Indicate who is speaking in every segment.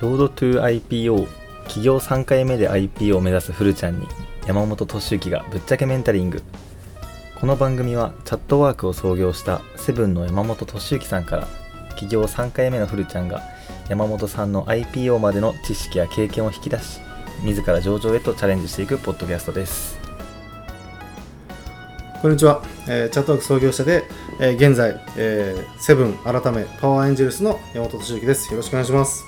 Speaker 1: ロードトゥ IPO 企業3回目で IPO を目指すフルちゃんに山本俊之がぶっちゃけメンタリングこの番組はチャットワークを創業したセブンの山本俊之さんから起業3回目のフルちゃんが山本さんの IPO までの知識や経験を引き出し自ら上場へとチャレンジしていくポッドキャストです
Speaker 2: こんにちは、えーチャットワーク創業者で、えー現在、えーセブン改めパワーエンジェルスの山本俊之です。よろしくお願いします。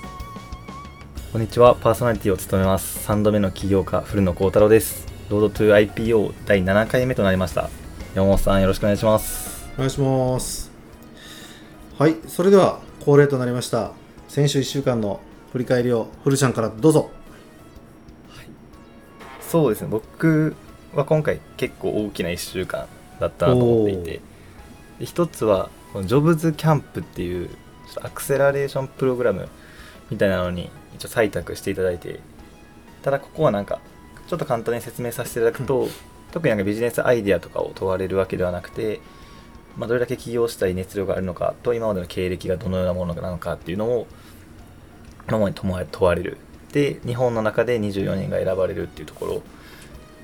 Speaker 1: こんにちは。パーソナリティを務めます。3度目の起業家古野幸太郎です。ロードトゥ IPO 第7回目となりました。山本さんよろしくお願いします。
Speaker 2: お願いします。はい、それでは恒例となりました。先週1週間の振り返りをフルちゃんからどうぞ。
Speaker 1: そうですね。僕は今回結構大きな1週間だったなと思っていて。で一つはこのジョブズキャンプっていうアクセラレーションプログラムみたいなのに一応採択していただいてただここはなんかちょっと簡単に説明させていただくと、特になんかビジネスアイデアとかを問われるわけではなくて、まあ、どれだけ起業したい熱量があるのかと今までの経歴がどのようなものなのかっていうのを主に問わ問われる。で日本の中で24人が選ばれるっていうところ。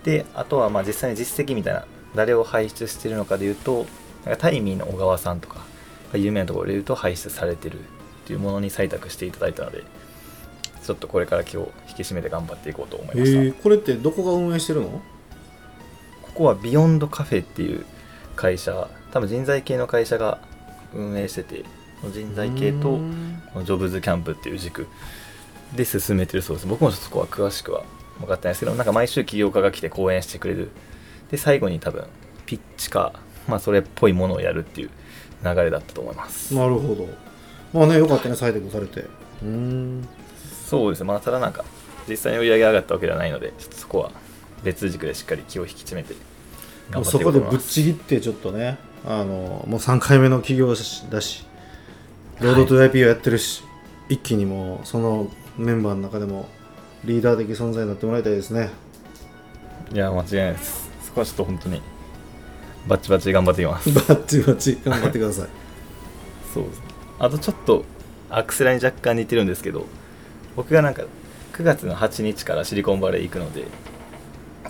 Speaker 1: であとはまあ実際に実績みたいな誰を輩出しているのかでいうとなんかタイミーの小川さんとかが有名なところでいうと輩出されてるっていうものに採択していただいたのでちょっとこれから今日引き締めて頑張っていこうと思い
Speaker 2: え
Speaker 1: ました、
Speaker 2: ー、これってどこが運営してるの？
Speaker 1: ここはビヨンドカフェっていう会社多分人材系の会社が運営してて人材系とジョブズキャンプっていう軸で進めてるそうです僕もそこは詳しくは分かってないですけどなんか毎週起業家が来て講演してくれるで最後に多分ピッチかまあそれっぽいものをやるっていう流れだったと思います
Speaker 2: なるほど。まあね、よかったね、採択されて。うーん。
Speaker 1: そうですね。まあただなんか実際に売り上げが上がったわけではないのでちょっとそこは別軸でしっかり気を引き締めて頑張っていこ
Speaker 2: そうこでぶっちぎってちょっとね、あのもう3回目の起業だし、ロードトゥ IP をやってるし、一気にもうそのメンバーの中でもリーダー的存在になってもらいたいですね。
Speaker 1: いや間違いないです。そこはちょっと本当にバッチバチ頑張っていきます。
Speaker 2: バッチバチ頑張ってください。
Speaker 1: そうですね。あとちょっとアクセラに若干似てるんですけど僕がなんか9月の8日からシリコンバレー行くので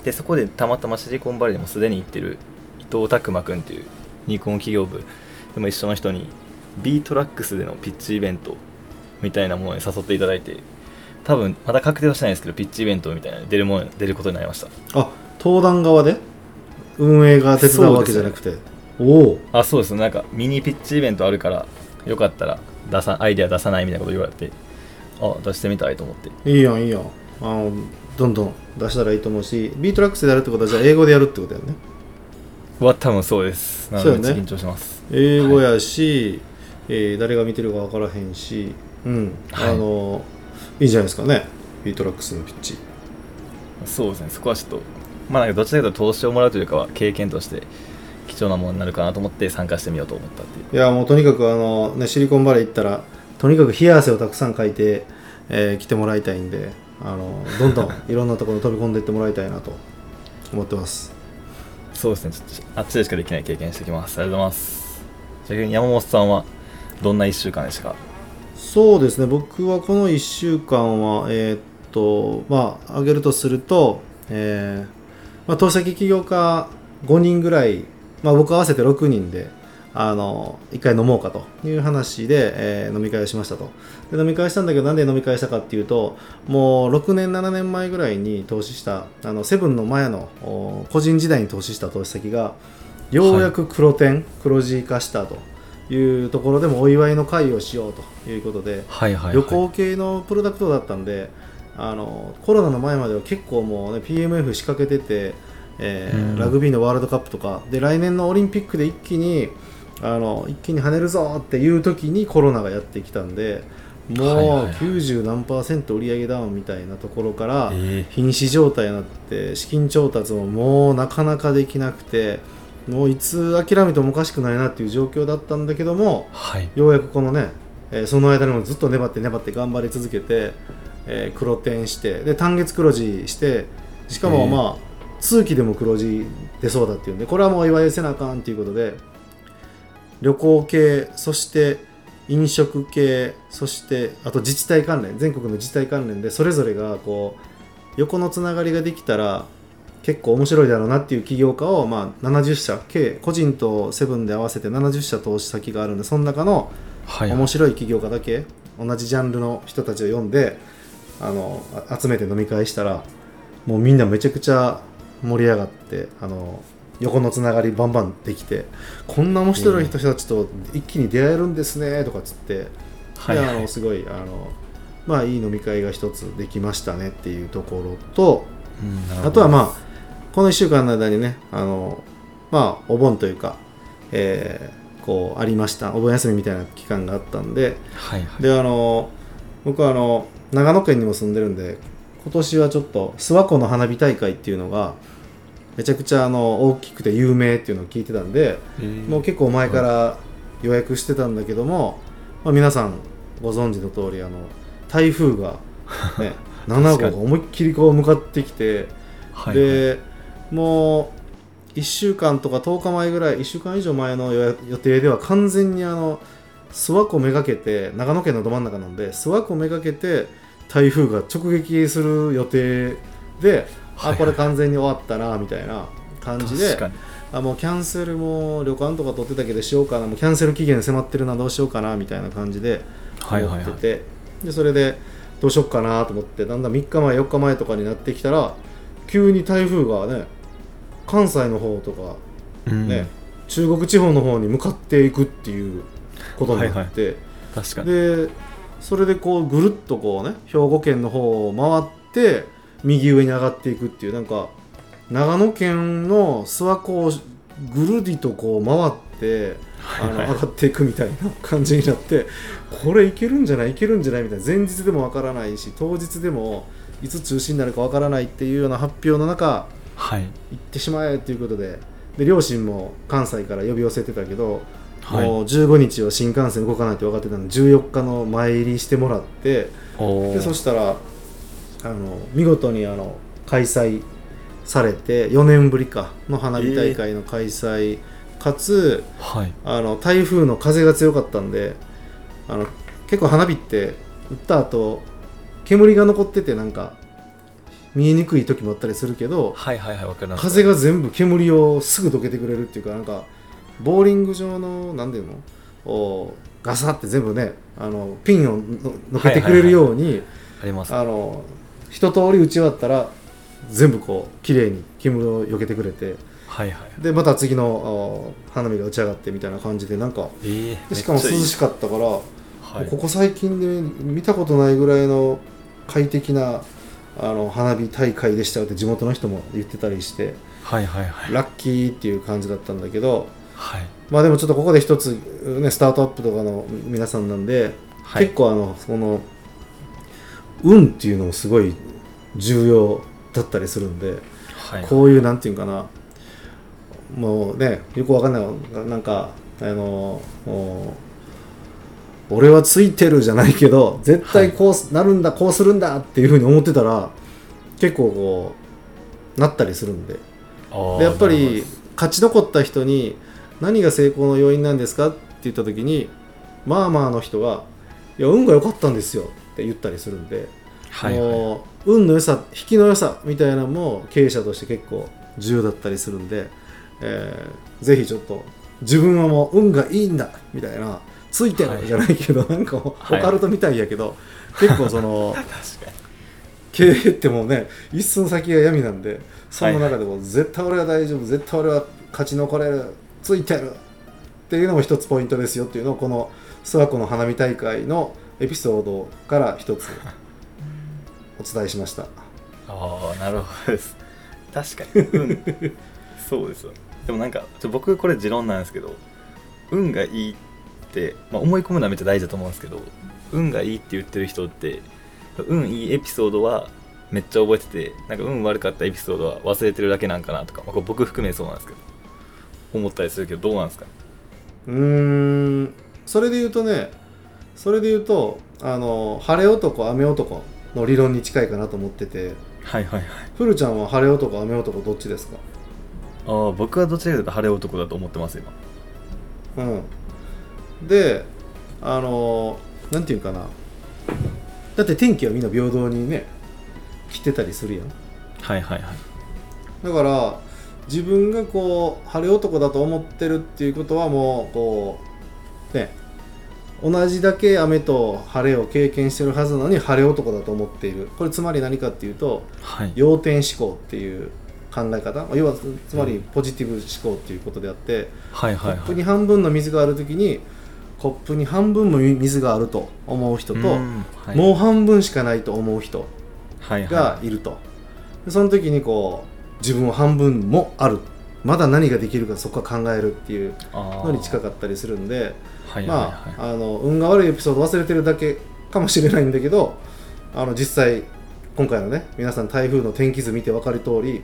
Speaker 1: でそこでたまたまシリコンバレーでもすでに行ってる伊藤拓磨君っていうニコン企業部でも一緒の人に B トラックスでのピッチイベントみたいなものに誘っていただいて多分まだ確定はしてないですけどピッチイベントみたいなのに出るもの出ることになりました。
Speaker 2: あ、登壇側で？運営が手伝うわけじゃなくて？おお。
Speaker 1: あそうです。なんかミニピッチイベントあるからよかったら出さアイデア出さないみたいなこと言われてあ出してみたいと思って。
Speaker 2: いいやん、いいやん。あのどんどん出したらいいと思うし、ビートラックスでやるってことは、じゃあ英語でやるってことだよね。
Speaker 1: は多分そうです。なのでめっちゃ緊張します、
Speaker 2: 英語やし、えー誰が見てるか分からへんし、うん、
Speaker 1: はい。
Speaker 2: あのいいんじゃないですかね、ビートラックスのピッチ。
Speaker 1: そうですね。そこはちょっとまあなんかどちらかというと投資をもらうというかは経験として貴重なものになるかなと思って参加してみようと思ったっていう。
Speaker 2: いや、もうとにかくあの、ね、シリコンバレー行ったら、とにかく冷や汗をたくさんかいて、えー来てもらいたいんで、あのどんどん いろんなところに飛び込んでいってもらいたいなと思ってます。
Speaker 1: そうですね。ちょっとあっちでしかできない経験してきます。ありがとうございます。じゃあ逆に山本さんはどんな1週間でしたか？
Speaker 2: そうですね、僕はこの1週間は、えーっと、まあ、挙げるとすると、えーまあ、投資先起業家5人ぐらい、まあ、僕合わせて6人で、あの、一回飲もうかという話で、えー飲み会をしましたと。で飲み会したんだけど、なんで飲み会したかっていうと、もう6年、7年前ぐらいに投資した、あの、セブンの前のお個人時代に投資した投資先が、ようやく黒点、黒字化したというところでもお祝いの会をしようということで、
Speaker 1: はいはい、
Speaker 2: 旅行系のプロダクトだったんであのコロナの前までは結構もう、ね、PMF 仕掛けてて、えー
Speaker 1: うん。
Speaker 2: ラグビーのワールドカップとかで来年のオリンピックで一気にあの一気に跳ねるぞっていう時にコロナがやってきたんでもう
Speaker 1: はいはい。はい
Speaker 2: 90何パーセント売上ダウンみたいなところから
Speaker 1: え
Speaker 2: 瀕死状態になって資金調達ももうなかなかできなくてもういつ諦めてもおかしくないなっていう状況だったんだけども
Speaker 1: はい。
Speaker 2: ようやくこのね、えーその間にもずっと粘って粘って頑張り続けて、えー黒点してで単月黒字してしかもまあ通期でも黒字出そうだっていうんでこれはもうお祝いせなあかんっていうことで旅行系そして、飲食系そしてあと自治体関連全国の自治体関連でそれぞれがこう横のつながりができたら結構面白いだろうなっていう起業家を、まあ、70社計個人とセブンで合わせて70社投資先があるんでその中の
Speaker 1: はい
Speaker 2: 面白い起業家だけ同じジャンルの人たちを呼んであのあ集めて飲み会したらもうみんなめちゃくちゃ盛り上がってあの横のつながりバンバンできてこんな面白い人たちと一気に出会えるんですねとかっつって、であのすごいあのまあいい飲み会が一つできましたねっていうところとあとはまあこの1週間の間にねあのまあお盆というか、えーこうありましたお盆休みみたいな期間があったんで
Speaker 1: はいはい。
Speaker 2: であの僕はあの長野県にも住んでるんで今年はちょっと諏訪湖の花火大会っていうのがめちゃくちゃあの大きくて有名っていうのを聞いてたんで
Speaker 1: え。ー
Speaker 2: もう結構前から予約してたんだけども、まあ、皆さんご存知の通りあの台風が、ね、7号が思いっきりこう向かってきて、
Speaker 1: はいはい。
Speaker 2: でもう1週間とか10日前ぐらい1週間以上前の予予定では完全にあの諏訪湖めがけて長野県のど真ん中なんで諏訪湖めがけて台風が直撃する予定で、あこれ完全に終わったなみたいな感じであもうキャンセルも旅館とか取ってたけどしようかなもうキャンセル期限迫ってるなどうしようかなみたいな感じで
Speaker 1: はいはいはい。
Speaker 2: 思ってて、でそれでどうしよっかなと思ってだんだん3日前4日前とかになってきたら急に台風がね関西の方とか
Speaker 1: うん。
Speaker 2: ね、中国地方の方に向かっていくっていうことになって、
Speaker 1: 確かに。
Speaker 2: でそれでこうぐるっとこうね兵庫県の方を回って右上に上がっていくっていうなんか長野県の諏訪湖をぐるりとこう回ってあの上がっていくみたいな感じになってこれいけるんじゃないいけるんじゃないみたいな前日でもわからないし当日でもいつ中止になるかわからないっていうような発表の中
Speaker 1: はい。
Speaker 2: 行ってしまえということでで両親も関西から呼び寄せてたけど、
Speaker 1: はい。
Speaker 2: もう15日は新幹線動かないと分かってたので14日の前入りしてもらって
Speaker 1: お
Speaker 2: でそしたらあの見事にあの開催されて4年ぶりかの花火大会の開催、かつ
Speaker 1: はい。
Speaker 2: あの台風の風が強かったんであの結構花火って打った後煙が残っててなんか見えにくい時もあったりするけど
Speaker 1: はいはいはい
Speaker 2: 風が全部煙をすぐどけてくれるっていうかなんかボーリング場の何ていうの？おガサって全部ねあのピンをののけてくれるように、
Speaker 1: あります。
Speaker 2: あの一通り打ち終わったら全部こう綺麗に煙を避けてくれて
Speaker 1: はいはい。
Speaker 2: でまた次のお花火が打ち上がってみたいな感じでなんか
Speaker 1: えー
Speaker 2: でしかも涼しかったから、
Speaker 1: はい。
Speaker 2: ここ最近で見たことないぐらいの快適なあの花火大会でしたよって地元の人も言ってたりして
Speaker 1: はいはいはい。
Speaker 2: ラッキーっていう感じだったんだけど
Speaker 1: はい。
Speaker 2: まあでもちょっとここで一つ、ね、スタートアップとかの皆さんなんで、
Speaker 1: はい。
Speaker 2: 結構あのその運っていうのもすごい重要だったりするんで、
Speaker 1: はい。
Speaker 2: こういうなんていうかな。もうねよくわかんない。なんかあの俺はついてるじゃないけど絶対こうなるんだ、こうするんだっていうふうに思ってたら結構こうなったりするんで。でやっぱり勝ち残った人に何が成功の要因なんですかって言った時にまあまあの人が「いや運が良かったんですよ」って言ったりするんで、
Speaker 1: はいはい。
Speaker 2: もう運の良さ引きの良さみたいなのも経営者として結構重要だったりするんで、えーぜひちょっと自分はもう運がいいんだみたいなついてる
Speaker 1: はい。
Speaker 2: じゃないけど、なんかオカルトみたいやけど、結構その 経営ってもうね一寸先が闇なんでその中でも絶対俺は大丈夫絶対俺は勝ち残れるついてるっていうのも一つポイントですよっていうのをこの諏訪湖の花火大会のエピソードから一つお伝えしました。
Speaker 1: ああなるほどです。確かに運。そうですよ。でもなんかちょ僕これ持論なんですけど運がいいって、まあ、思い込むのはめっちゃ大事だと思うんですけど運がいいって言ってる人って運いいエピソードはめっちゃ覚えててなんか運悪かったエピソードは忘れてるだけなんかなとか、まあ、僕含めそうなんですけど思ったりするけどどうなんですか
Speaker 2: うーん。それで言うとねそれで言うとあの晴れ男雨男の理論に近いかなと思ってて。
Speaker 1: はいはいはい。
Speaker 2: ふるちゃんは晴れ男雨男どっちですか？
Speaker 1: ああ僕はどちらかというと晴れ男だと思ってます今。
Speaker 2: うん、であのなんていうかな。だって天気はみんな平等にね来てたりするやん。
Speaker 1: はいはいはい。
Speaker 2: だから自分がこう晴れ男だと思ってるっていうことはもうこうね同じだけ雨と晴れを経験してるはずなのに晴れ男だと思っている。これつまり何かっていうと
Speaker 1: はい。
Speaker 2: 要点思考っていう考え方。まあ要はつまりポジティブ思考っていうことであって、
Speaker 1: はいはいはい。
Speaker 2: コップに半分の水がある時にコップに半分も水があると思う人と、
Speaker 1: うんはい。
Speaker 2: もう半分しかないと思う人
Speaker 1: はいはい。
Speaker 2: がいると、でその時にこう自分は半分もある。まだ何ができるかそこは考えるっていうのに近かったりするんで
Speaker 1: はいはい
Speaker 2: ま
Speaker 1: はい。
Speaker 2: ああの運が悪いエピソード忘れてるだけかもしれないんだけどあの実際今回のね皆さん台風の天気図見て分かる通り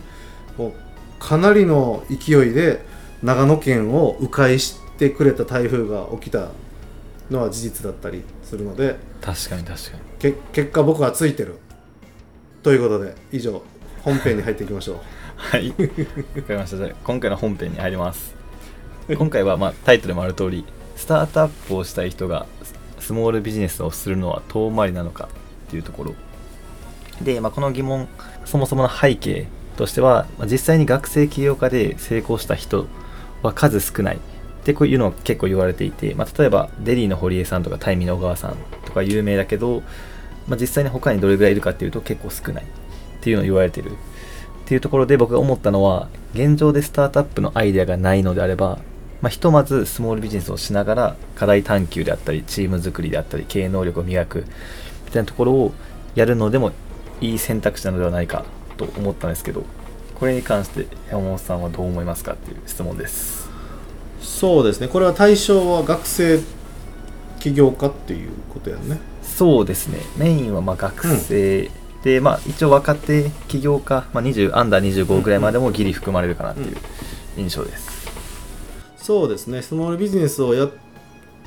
Speaker 2: もうかなりの勢いで長野県を迂回してくれた台風が起きたのは事実だったりするので
Speaker 1: 確かに確かに。
Speaker 2: け結果僕はついてる。ということで以上本編に入っていきましょう。
Speaker 1: はい。わかりました。じゃあ今回の本編に入ります。今回はまあタイトルもある通りスタートアップをしたい人がスモールビジネスをするのは遠回りなのかっていうところ。で、まあ、この疑問そもそもの背景としては、まあ実際に学生起業家で成功した人は数少ない。ってこういうのを結構言われていて、まあ、例えばデリーの堀江さんとかタイミーの小川さんとか有名だけど、まあ、実際に他にどれぐらいいるかっていうと結構少ない。っていうのを言われてる。っていうところで僕が思ったのは現状でスタートアップのアイデアがないのであれば、まあ、ひとまずスモールビジネスをしながら課題探求であったりチーム作りであったり経営能力を磨くみたいなところをやるのでもいい選択肢なのではないかと思ったんですけどこれに関して山本さんはどう思いますかっていう質問です。
Speaker 2: そうですね。これは対象は学生起業家っていうことやんね。
Speaker 1: そうですね。メインはまあ学生で、まあ一応若手起業家、まあ、20アンダー25ぐらいまでもギリ含まれるかなっていう印象です、
Speaker 2: そうですね。スモールビジネスをやっ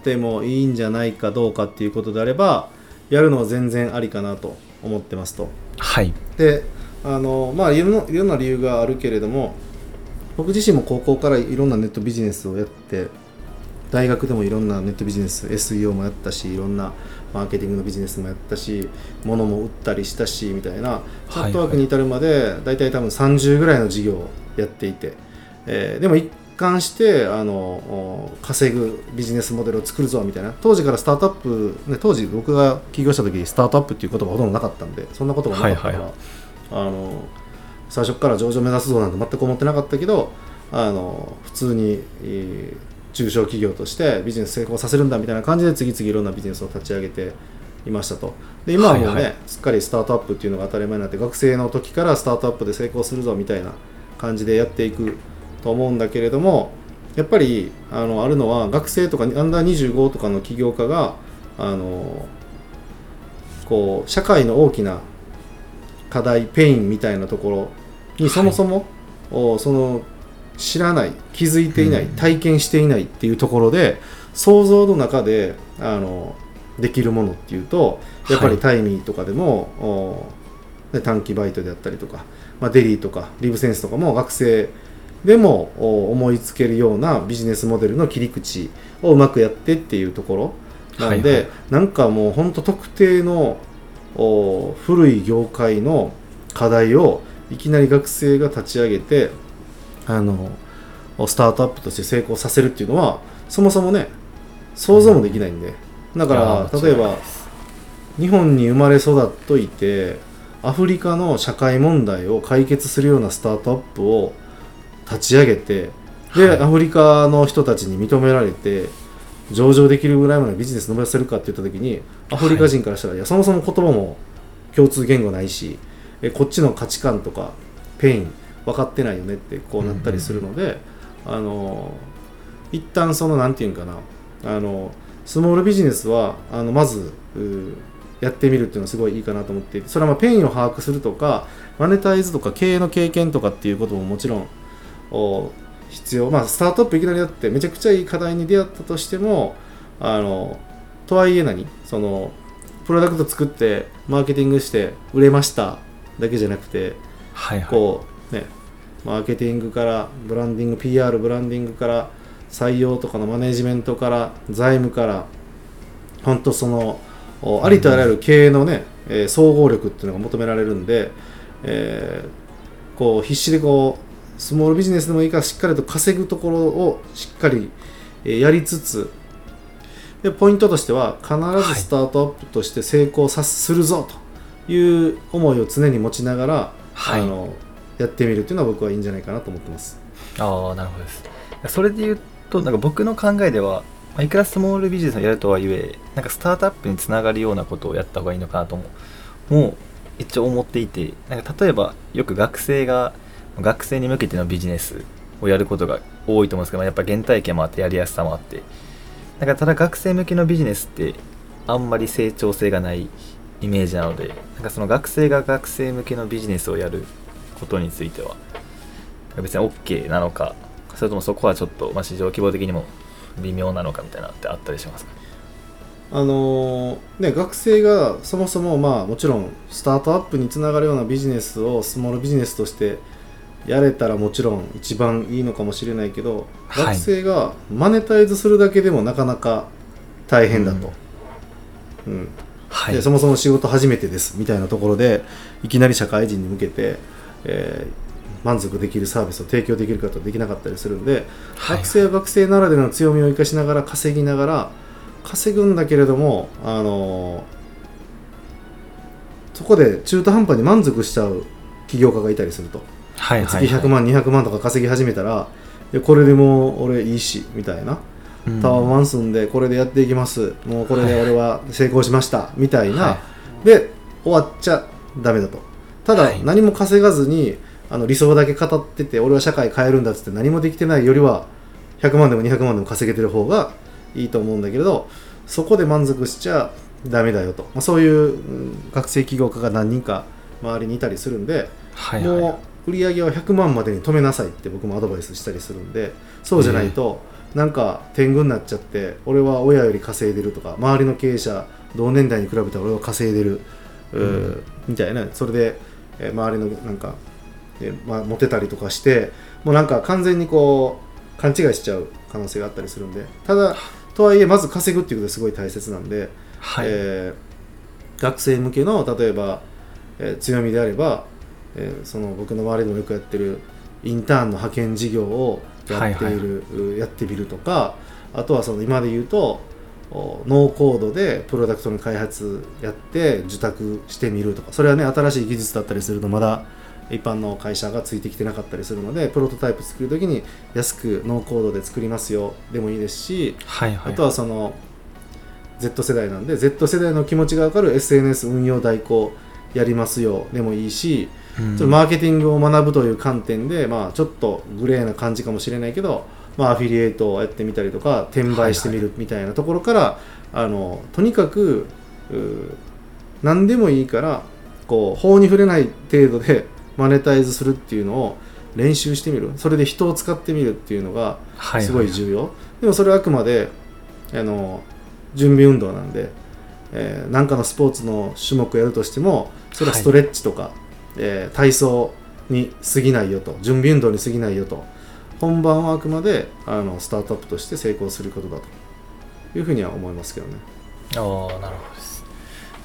Speaker 2: てもいいんじゃないかどうかっていうことであればやるのは全然ありかなと思ってますと。
Speaker 1: はい。
Speaker 2: であのまあいろんないろんな理由があるけれども僕自身も高校からいろんなネットビジネスをやって大学でもいろんなネットビジネス SEO もやったしいろんなマーケティングのビジネスもやったし物も売ったりしたしみたいなチャットワークに至るまで大体多分30ぐらいの事業をやっていて、えーでも一貫してあのお稼ぐビジネスモデルを作るぞみたいな。当時からスタートアップ、ね、当時僕が起業した時スタートアップっていう言葉ほとんどなかったんでそんなことがなかったから、
Speaker 1: はいはい。
Speaker 2: あの最初から上場目指すぞなんて全く思ってなかったけどあの普通に、えー中小企業としてビジネス成功させるんだみたいな感じで次々いろんなビジネスを立ち上げていましたと。で今はもうね、
Speaker 1: はいはい。
Speaker 2: すっかりスタートアップっていうのが当たり前になって学生の時からスタートアップで成功するぞみたいな感じでやっていくと思うんだけれどもやっぱりあのあるのは学生とかアンダー25とかの起業家があのこう社会の大きな課題ペインみたいなところにそもそも、おその知らない気づいていない、
Speaker 1: うん。
Speaker 2: 体験していないっていうところで想像の中であのできるものっていうとやっぱり
Speaker 1: はい。
Speaker 2: タイミーとかでも、おね短期バイトであったりとか、まあ、デリーとかリブセンスとかも学生でもお思いつけるようなビジネスモデルの切り口をうまくやってっていうところなんで、
Speaker 1: はいはい。
Speaker 2: なんかもう本当特定のお古い業界の課題をいきなり学生が立ち上げてあのスタートアップとして成功させるっていうのはそもそもね想像もできないんで、だか
Speaker 1: いや
Speaker 2: ら
Speaker 1: ー
Speaker 2: 例えば日本に生まれ育っといてアフリカの社会問題を解決するようなスタートアップを立ち上げてで、
Speaker 1: はい。
Speaker 2: アフリカの人たちに認められて上場できるぐらいまでビジネス伸ばせるかって言った時にアフリカ人からしたら、い、やそもそも言葉も共通言語ないしえこっちの価値観とかペイン分かってないよねってこうなったりするので、あの一旦そのなんていうんかなあのスモールビジネスはあのまずやってみるっていうのはすごいいいかなと思っていてそれはまあペインを把握するとかマネタイズとか経営の経験とかっていうことももちろんお必要まあスタートアップいきなりやってめちゃくちゃいい課題に出会ったとしてもあのとはいえ何そのプロダクト作ってマーケティングして売れましただけじゃなくて
Speaker 1: はいはい。
Speaker 2: こうねマーケティングからブランディング PR ブランディングから採用とかのマネジメントから財務から本当そのおありとあらゆる経営のね、えー総合力っていうのが求められるんで、えーこう必死でこうスモールビジネスでもいいからしっかりと稼ぐところをしっかり、えーやりつつでポイントとしては必ずスタートアップとして成功さするぞという思いを常に持ちながら、
Speaker 1: はい。
Speaker 2: あのやってみるっていうのは僕はいいんじゃないかなと思ってます。
Speaker 1: ああなるほどです。それで言うとなんか僕の考えではまあいくらスモールビジネスをやるとはいえなんかスタートアップにつながるようなことをやった方がいいのかなとももう一応思っていてなんか例えばよく学生が学生に向けてのビジネスをやることが多いと思うんですけどやっぱ原体験もあってやりやすさもあって。なんかただ学生向けのビジネスってあんまり成長性がないイメージなのでなんかその学生が学生向けのビジネスをやることについては別に OK なのかそれともそこはちょっと、まあ、市場規模的にも微妙なのかみたいなってあったりしますか？
Speaker 2: あのーね、学生がそもそもまあもちろんスタートアップにつながるようなビジネスをスモールビジネスとしてやれたらもちろん一番いいのかもしれないけど、
Speaker 1: はい。
Speaker 2: 学生がマネタイズするだけでもなかなか大変だと、うん。
Speaker 1: は
Speaker 2: でそもそも仕事初めてですみたいなところでいきなり社会人に向けて、えー満足できるサービスを提供できるかとできなかったりするんで、
Speaker 1: はい。
Speaker 2: 学生は学生ならではの強みを生かしながら稼ぎながら稼ぐんだけれども、あのーそこで中途半端に満足しちゃう起業家がいたりすると、
Speaker 1: はいはい
Speaker 2: 月100万200万とか稼ぎ始めたらこれでもう俺いいしみたいな。
Speaker 1: うん。
Speaker 2: タワーマン住んでこれでやっていきます。もうこれで俺は成功しました。みたいな、
Speaker 1: は
Speaker 2: で終わっちゃダメだと。ただ、
Speaker 1: はい。
Speaker 2: 何も稼がずにあの理想だけ語ってて俺は社会変えるんだっつって何もできてないよりは100万でも200万でも稼げてる方がいいと思うんだけれどそこで満足しちゃダメだよと、まあ、そういう、うん学生起業家が何人か周りにいたりするんで、
Speaker 1: はいはい。
Speaker 2: もう売り上げは100万までに止めなさいって僕もアドバイスしたりするんでそうじゃないと、なんか天狗になっちゃって俺は親より稼いでるとか周りの経営者同年代に比べて俺は稼いでる、うーみたいなそれで、えー周りのなんか、えーまあ、モテたりとかしてもうなんか完全にこう勘違いしちゃう可能性があったりするんでただとはいえまず稼ぐっていうことがすごい大切なんで、
Speaker 1: はい。
Speaker 2: えー学生向けの例えば、えー強みであれば、えーその僕の周りでもよくやってるインターンの派遣事業をやっている、うやってみるとかあとはその今で言うとおノーコードでプロダクトの開発やって受託してみるとか。それはね新しい技術だったりするとまだ一般の会社がついてきてなかったりするのでプロトタイプ作るときに安くノーコードで作りますよでもいいですし
Speaker 1: はいはい。
Speaker 2: あとはその Z 世代なんで Z 世代の気持ちが分かる SNS 運用代行やりますよでもいいし、
Speaker 1: うん。
Speaker 2: ちょっとマーケティングを学ぶという観点で、まあ、ちょっとグレーな感じかもしれないけど、まあ、アフィリエイトをやってみたりとか転売してみるみたいなところから、あのとにかく何でもいいからこう法に触れない程度で マネタイズするっていうのを練習してみる。それで人を使ってみるっていうのが
Speaker 1: はい
Speaker 2: すごい重要、でもそれはあくまであの準備運動なんで、えーなんかのスポーツの種目やるとしてもそれはストレッチとか、えー体操に過ぎないよと準備運動に過ぎないよと本番はあくまであのスタートアップとして成功することだというふうには思いますけどね。
Speaker 1: ああなるほどです。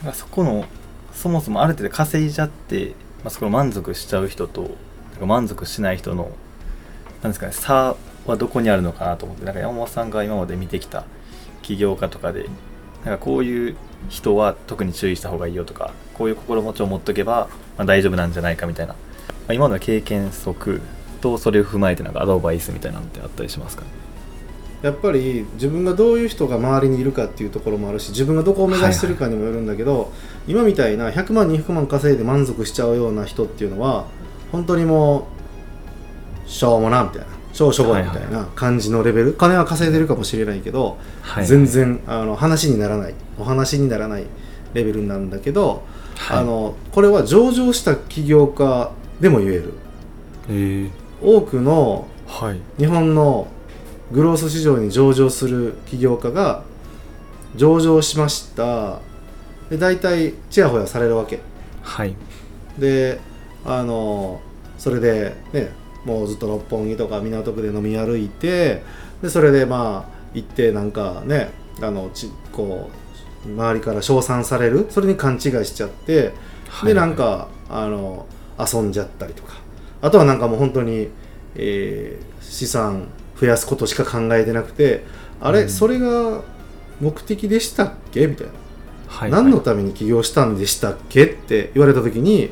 Speaker 1: かそこのそもそもある程度稼いじゃって、まあ、そこの満足しちゃう人となんか満足しない人のなんですかね差はどこにあるのかなと思ってなんか山本さんが今まで見てきた起業家とかでなんかこういう人は特に注意した方がいいよとかこういう心持ちを持っとけば、まあ、大丈夫なんじゃないかみたいな、まあ、今までの経験則とそれを踏まえてなんかアドバイスみたいなのってあったりしますか？ね
Speaker 2: やっぱり自分がどういう人が周りにいるかっていうところもあるし自分がどこを目指してるかにもよるんだけど、今みたいな100万200万稼いで満足しちゃうような人っていうのは本当にもうしょうもなみたいなしょうしょぼいみたいな感じのレベル、金は稼いでるかもしれないけど、
Speaker 1: はい。
Speaker 2: 全然あの話にならない。お話にならないレベルなんだけど、
Speaker 1: はい。
Speaker 2: あのこれは上場した起業家でも言える。
Speaker 1: ええ。
Speaker 2: 多くの
Speaker 1: はい。
Speaker 2: 日本のグロース市場に上場する起業家が上場しました。で大体ちやほやされるわけ。
Speaker 1: はい。
Speaker 2: であのそれでねもうずっと六本木とか港区で飲み歩いてでそれでまあ行ってなんかねあのちこう周りから称賛されるそれに勘違いしちゃって、でなんかあの遊んじゃったりとか。あとはなんかもう本当に、えー資産増やすことしか考えてなくてあれ、
Speaker 1: うん。
Speaker 2: それが目的でしたっけ？みたいな、
Speaker 1: はい
Speaker 2: 何のために起業したんでしたっけ？って言われた時に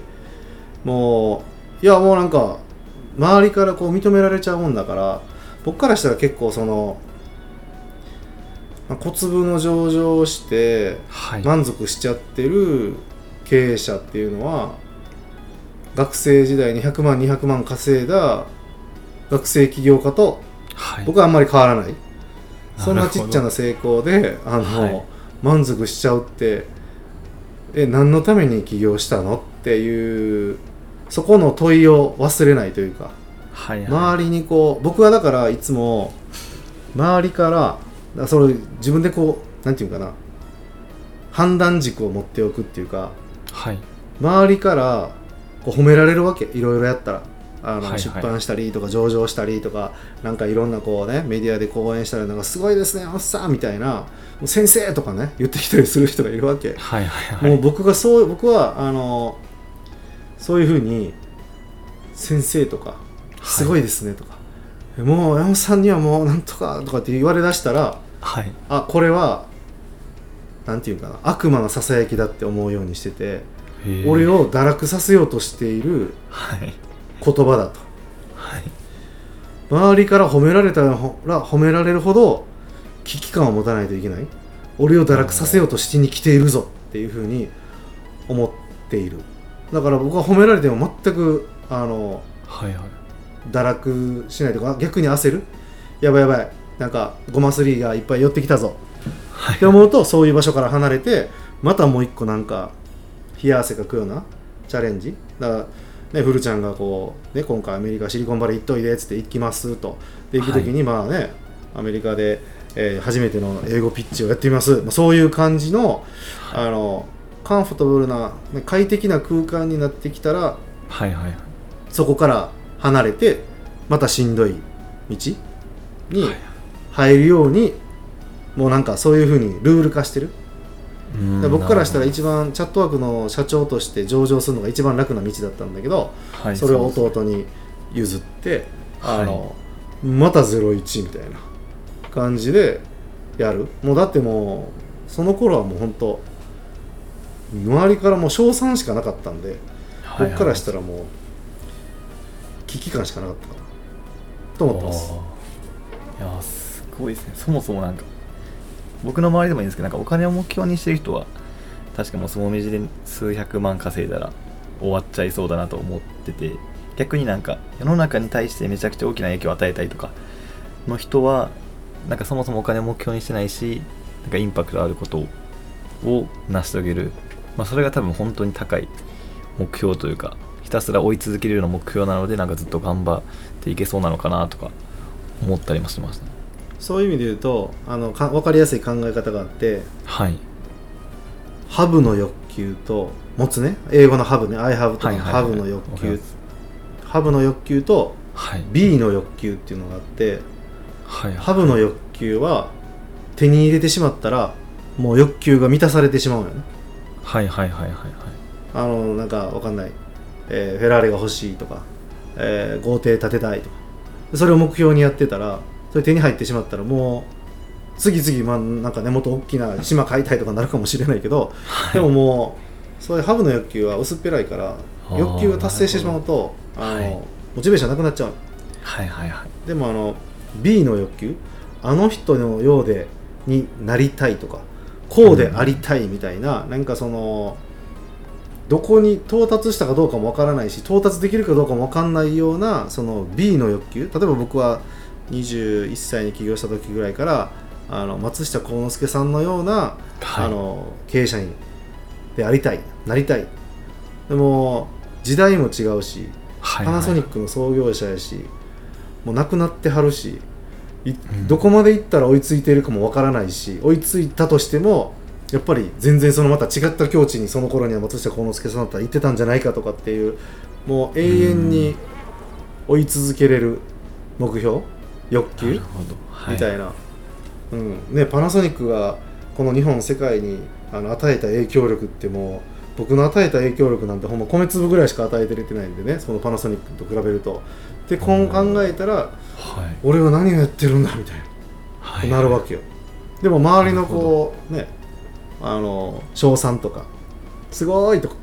Speaker 2: もういやもうなんか周りからこう認められちゃうもんだから僕からしたら結構その、まあ小粒の上場をして
Speaker 1: はい。
Speaker 2: 満足しちゃってる経営者っていうのは学生時代に100万200万稼いだ学生起業家と
Speaker 1: はい。
Speaker 2: 僕はあんまり変わらない。そんなちっちゃな成功であの、
Speaker 1: はい。
Speaker 2: 満足しちゃうってえ何のために起業したの？っていうそこの問いを忘れないというか。
Speaker 1: はいはい。
Speaker 2: 周りにこう僕はだからいつも周りからだそれ自分でこうなんていうかな。判断軸を持っておくっていうか
Speaker 1: はい。
Speaker 2: 周りからこう褒められるわけ。いろいろやったら。あの、
Speaker 1: はいはい。
Speaker 2: 出版したりとか上場したりとかなんかいろんなこうねメディアで講演したりなんかすごいですねおっさんみたいな先生とかね言ってきたりする人がいるわけ、
Speaker 1: はいはいはい。
Speaker 2: もう僕がそう僕はあのそういうふうに先生とかすごいですねとか、もう山本さんにはもうなんとかとかって言われだしたら
Speaker 1: はい。
Speaker 2: あこれはなんていうかな悪魔のささやきだって思うようにしてて俺を堕落させようとしている
Speaker 1: はい。
Speaker 2: 言葉だと。
Speaker 1: はい。
Speaker 2: 周りから褒められたら褒められるほど危機感を持たないといけない。俺を堕落させようとしに来ているぞっていうふうに思っている。だから僕は褒められても全くあの
Speaker 1: はいはい
Speaker 2: 堕落しないとか逆に焦る？やばいやばい。なんかゴマスリーがいっぱい寄ってきたぞ。
Speaker 1: はい。
Speaker 2: って思うとそういう場所から離れてまたもう一個なんか冷や汗かくようなチャレンジ。だからねフルちゃんがこう、ね、今回アメリカシリコンバレー行っといでっつって行きますと。で行く時にまあね、アメリカで、えー初めての英語ピッチをやってみます、まあ、そういう感じのあのカンフォタブルなね快適な空間になってきたら
Speaker 1: はいはいはい。
Speaker 2: そこから離れてまたしんどい道に入るようにもうなんかそういうふうにルール化してる。
Speaker 1: うん。
Speaker 2: で僕からしたら一番チャットワークの社長として上場するのが一番楽な道だったんだけど、
Speaker 1: はい。
Speaker 2: それを弟に譲って、
Speaker 1: はい。
Speaker 2: あのまた01みたいな感じでやる。もうだってもうその頃はもう本当周りからもう称賛しかなかったんで、
Speaker 1: はいはい。
Speaker 2: 僕からしたらもう危機感しかなかったかなと思ってます。
Speaker 1: いやすごいですね。そもそもなんか僕の周りでもいいんですけどなんかお金を目標にしてる人は確かもうそのみじで数百万稼いだら終わっちゃいそうだなと思ってて逆になんか世の中に対してめちゃくちゃ大きな影響を与えたいとかの人はなんかそもそもお金を目標にしてないしなんかインパクトあることを成し遂げる、まあ、それが多分本当に高い目標というかひたすら追い続けるような目標なのでなんかずっと頑張っていけそうなのかなとか思ったりもしましたね。
Speaker 2: そういう意味で言うとあのか分かりやすい考え方があって
Speaker 1: はい。
Speaker 2: ハブの欲求と持つね。英語のハブね。I have とかハブの欲求。ハブの欲求と
Speaker 1: はい。
Speaker 2: B の欲求っていうのがあって
Speaker 1: はい。
Speaker 2: ハブの欲求は手に入れてしまったらもう欲求が満たされてしまうのよね。
Speaker 1: はいはいはいはいはい。
Speaker 2: あのなんかわかんない、えーフェラーリが欲しいとか、えー豪邸建てたいとか。それを目標にやってたらそれ手に入ってしまったらもう次々まあなんかねもっと大きな島買いたいとかなるかもしれないけど、
Speaker 1: はい。
Speaker 2: でももうそういうハブの欲求は薄っぺらいから欲求が達成してしまうとあの、
Speaker 1: はい。
Speaker 2: モチベーションなくなっちゃう。
Speaker 1: はいはいはい。
Speaker 2: でもあの B の欲求あの人のようでになりたいとかこうでありたいみたいな、なんかそのどこに到達したかどうかもわからないし到達できるかどうかもわかんないようなその B の欲求。例えば僕は21歳に起業した時ぐらいからあの松下幸之助さんのような、
Speaker 1: はい。
Speaker 2: あの経営者にでありたいなりたい。でも時代も違うし
Speaker 1: はい
Speaker 2: パナソニ
Speaker 1: ッ
Speaker 2: ックの創業者やしもう亡くなってはるしい
Speaker 1: ん。
Speaker 2: どこまで行ったら追いついているかもわからないし追いついたとしてもやっぱり全然そのまた違った境地にその頃には松下幸之助さんだったら行ってたんじゃないかとかっていうもう永遠に追い続けれる目標欲求みたいな、うん。ね、パナソニックがこの日本世界にあの与えた影響力ってもう僕の与えた影響力なんてほんま米粒ぐらいしか与えてれてないんでねそのパナソニックと比べると。でこう考えたら
Speaker 1: はい。
Speaker 2: 俺は何をやってるんだみたいな。
Speaker 1: はい。
Speaker 2: なるわけよ。でも周りのこうねあの賞賛とかすごいとか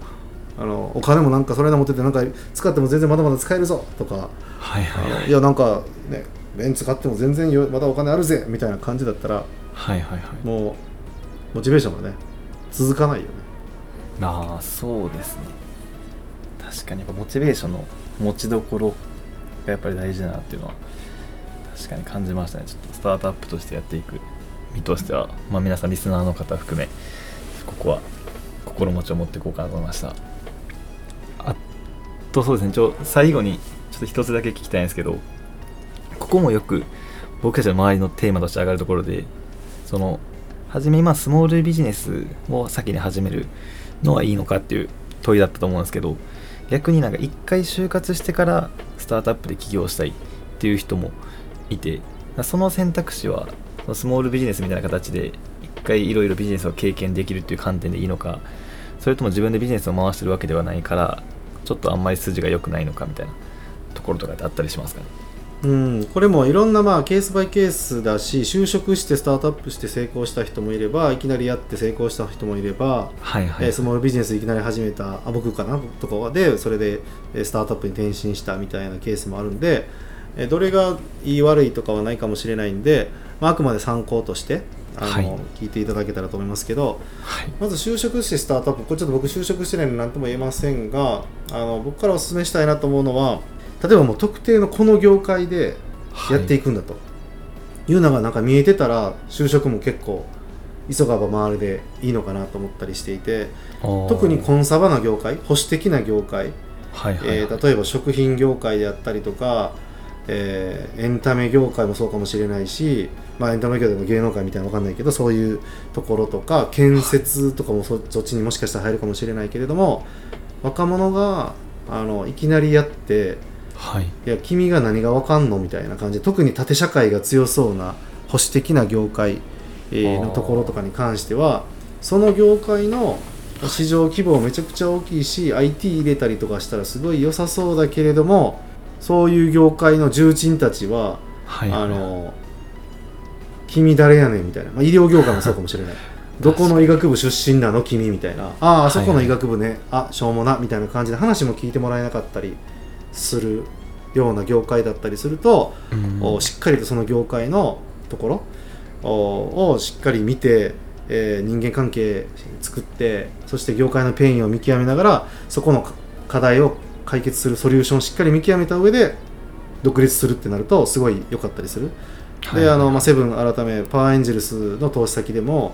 Speaker 2: あのお金もなんかそれな持っててなんか使っても全然まだまだ使えるぞとか
Speaker 1: はいはいはい。
Speaker 2: いやなんかねベンツ買っても全然よまだお金あるぜみたいな感じだったら
Speaker 1: はいはいはい。
Speaker 2: もうモチベーションがね続かないよね。
Speaker 1: ああそうですね。確かにやっぱモチベーションの持ちどころがやっぱり大事だなっていうのは確かに感じましたね。ちょっとスタートアップとしてやっていく身としては、まあ、皆さんリスナーの方含めここは心持ちを持っていこうかなと思いました。あとそうですね。ちょ最後にちょっと一つだけ聞きたいんですけどここもよく僕たちの周りのテーマとして上がるところでその初め今スモールビジネスを先に始めるのはいいのかっていう問いだったと思うんですけど逆になんか一回就活してからスタートアップで起業したいっていう人もいてその選択肢はスモールビジネスみたいな形で一回いろいろビジネスを経験できるっていう観点でいいのかそれとも自分でビジネスを回してるわけではないからちょっとあんまり筋が良くないのかみたいなところとかってあったりしますかね？
Speaker 2: うんこれもいろんなまあケースバイケースだし就職してスタートアップして成功した人もいればいきなりやって成功した人もいれば
Speaker 1: はいはい、
Speaker 2: えースモールビジネスいきなり始めたあ僕かな？とかでそれでえースタートアップに転身したみたいなケースもあるんで、えーどれがいい悪いとかはないかもしれないんで、まあ、あくまで参考としてあの、
Speaker 1: はい。
Speaker 2: 聞いていただけたらと思いますけど
Speaker 1: はい。
Speaker 2: まず就職してスタートアップこれちょっと僕就職してないので何とも言えませんがあの僕からお勧めしたいなと思うのは例えばもう特定のこの業界でやっていくんだと、いうのがなんか見えてたら就職も結構急がば回るでいいのかなと思ったりしていて特にコンサバな業界保守的な業界、
Speaker 1: はいはい、
Speaker 2: えー例えば食品業界であったりとか、えーエンタメ業界もそうかもしれないし、まあ、エンタメ業でも芸能界みたいなの分かんないけどそういうところとか建設とかもそそっちにもしかしたら入るかもしれないけれども若者があのいきなりやって
Speaker 1: はい。
Speaker 2: いや君が何がわかんのみたいな感じで特に縦社会が強そうな保守的な業界、えのところとかに関してはその業界の市場規模めちゃくちゃ大きいし IT 入れたりとかしたらすごい良さそうだけれどもそういう業界の重鎮たちは、
Speaker 1: はい。
Speaker 2: あの君誰やねんみたいな、まあ、医療業界もそうかもしれない。どこの医学部出身なの？君みたいな。あああそこの医学部ね、あしょうもなみたいな感じで話も聞いてもらえなかったりするような業界だったりすると、
Speaker 1: うん。
Speaker 2: おしっかりとその業界のところおをしっかり見て、えー人間関係作ってそして業界のペインを見極めながらそこのか課題を解決するソリューションをしっかり見極めた上で独立するってなるとすごい良かったりする。
Speaker 1: はい。
Speaker 2: であのまあ、セブン改めパワーエンジェルスの投資先でも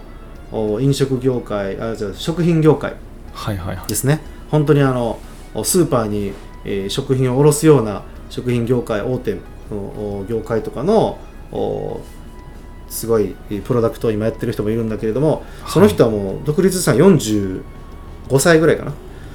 Speaker 2: お飲食業界あじゃあ食品業界
Speaker 1: はいはいはい。
Speaker 2: ですね。本当にあのスーパーに、えー食品を卸すような食品業界大手のお業界とかのおすごいえープロダクトを今やってる人もいるんだけれどもその人はもう独立したの45歳ぐらいかな、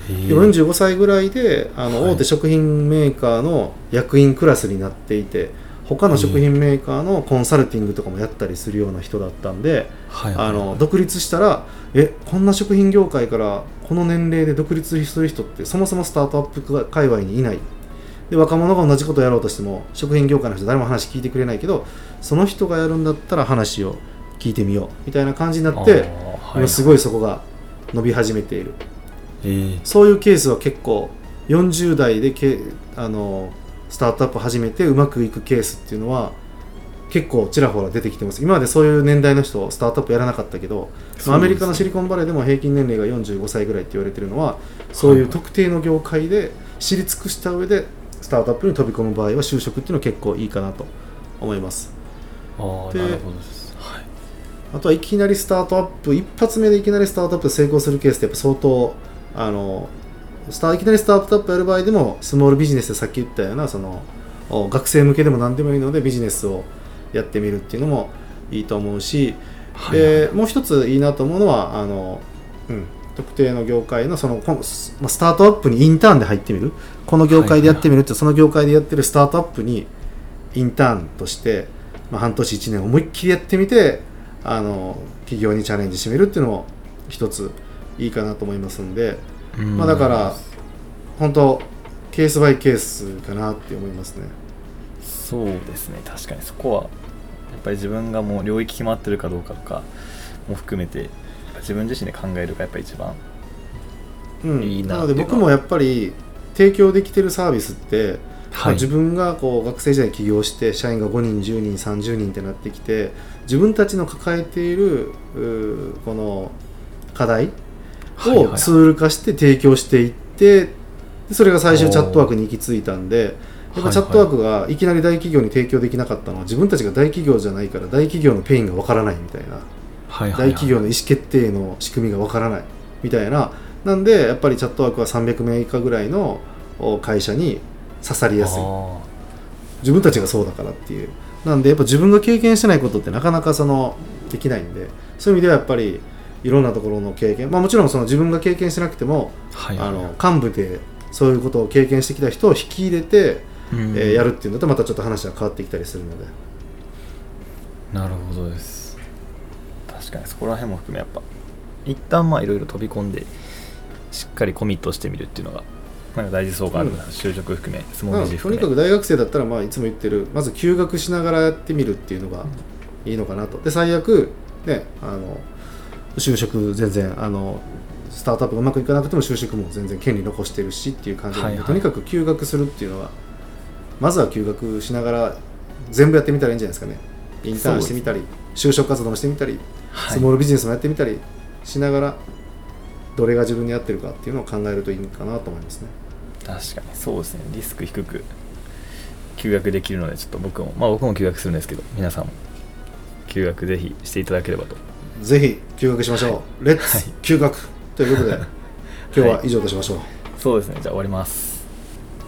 Speaker 2: 45歳ぐらいであの
Speaker 1: はい。
Speaker 2: 大手食品メーカーの役員クラスになっていて他の食品メーカーのコンサルティングとかもやったりするような人だったんで、あの独立したらえこんな食品業界からこの年齢で独立する人ってそもそもスタートアップ界隈にいない。で若者が同じことをやろうとしても食品業界の人誰も話聞いてくれないけどその人がやるんだったら話を聞いてみようみたいな感じになって
Speaker 1: はい。
Speaker 2: 今すごいそこが伸び始めている
Speaker 1: えー。
Speaker 2: そういうケースは結構40代でけあのスタートアップ始めてうまくいくケースっていうのは結構ちらほら出てきてます。今までそういう年代の人スタートアップやらなかったけど、まあアメリカのシリコンバレーでも平均年齢が45歳ぐらいって言われてるのはそういう特定の業界で知り尽くした上でスタートアップに飛び込む場合は就職っていうのは結構いいかなと思います。で
Speaker 1: ああなるほどです。はい。
Speaker 2: あとはいきなりスタートアップ一発目でいきなりスタートアップで成功するケースってやっぱ相当あのスターいきなりスタートアップやる場合でもスモールビジネスでさっき言ったようなそのお学生向けでも何でもいいのでビジネスをやってみるっていうのもいいと思うし、
Speaker 1: はい
Speaker 2: でもう一ついいなと思うのはあの、うん、特定の業界のそのスタートアップにインターンで入ってみる。この業界でやってみるって、その業界でやってるスタートアップにインターンとして、まあ、半年1年思いっきりやってみてあの企業にチャレンジしてみるっていうのも一ついいかなと思いますんで、まあ、だから本当ケースバイケースかなって思いますね。
Speaker 1: そうですね。確かに。そこはやっぱり自分がもう領域決まってるかどうかとかも含めて自分自身で考えるがやっぱり一番
Speaker 2: うん、
Speaker 1: いいな
Speaker 2: なので僕もやっぱり提供できてるサービスって、まあ自分がこう学生時代に起業して社員が5人10人30人ってなってきて自分たちの抱えているこの課題
Speaker 1: はいはいはい
Speaker 2: をツール化して提供していってでそれが最終 Chatwork に行き着いたんでやっぱ Chatwork がいきなり大企業に提供できなかったのは自分たちが大企業じゃないから大企業のペインがわからないみたいな。大企業の意思決定の仕組みがわからない。みたいな。なんでやっぱりチャットワークは300名以下ぐらいのお会社に刺さりやすい。
Speaker 1: あ
Speaker 2: 自分たちがそうだからっていう。なんでやっぱ自分が経験してないことってなかなかそのできないんで。そういう意味ではやっぱりいろんなところの経験。まあもちろんその自分が経験してなくても
Speaker 1: ーはいはい。
Speaker 2: あの幹部でそういうことを経験してきた人を引き入れて、
Speaker 1: うん。
Speaker 2: えーやるっていうのとまたちょっと話が変わってきたりするので。
Speaker 1: なるほどです。確かにそこら辺も含めやっぱ一旦まあいろいろ飛び込んでしっかりコミットしてみるっていうのがなんか大事そうかあるな、
Speaker 2: うん。
Speaker 1: 就職含めスモー
Speaker 2: まあと
Speaker 1: ルビジ含め。
Speaker 2: にかく大学生だったら、まあ、いつも言ってるまず休学しながらやってみるっていうのがいいのかなと。で最悪、ね、あの就職全然あのスタートアップがうまくいかなくても就職も全然権利残してるしっていう感じで、
Speaker 1: はいはい。
Speaker 2: とにかく休学するっていうのはまずは休学しながら全部やってみたらいいんじゃないですかね。インターンしてみたり、就職活動もしてみたり、
Speaker 1: はい。
Speaker 2: スモールビジネスもやってみたりしながらどれが自分に合ってるかっていうのを考えるといいかなと思いますね。
Speaker 1: 確かにそうですね。リスク低く休学できるのでちょっと僕もまあ僕も休学するんですけど皆さんも休学ぜひしていただければと
Speaker 2: ぜひ休学しましょう。レッツ、
Speaker 1: はい。
Speaker 2: 休学。ということで、今日は以上としましょう。
Speaker 1: そうですね。じゃあ終わります。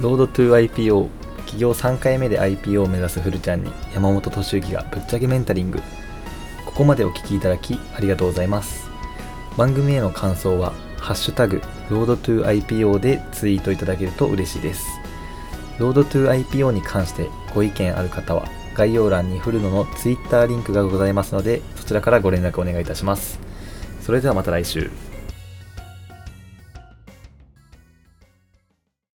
Speaker 1: ロードトゥ IPO 企業3回目で IPO を目指すフルちゃんに山本敏之がぶっちゃけメンタリング。ここまでお聞きいただきありがとうございます。番組への感想は「ハッシュタグ Road to IPO」でツイートいただけると嬉しいです。ロードトゥ IPO に関してご意見ある方は概要欄にフルノの Twitter リンクがございますのでそちらからご連絡お願いいたします。それではまた来週。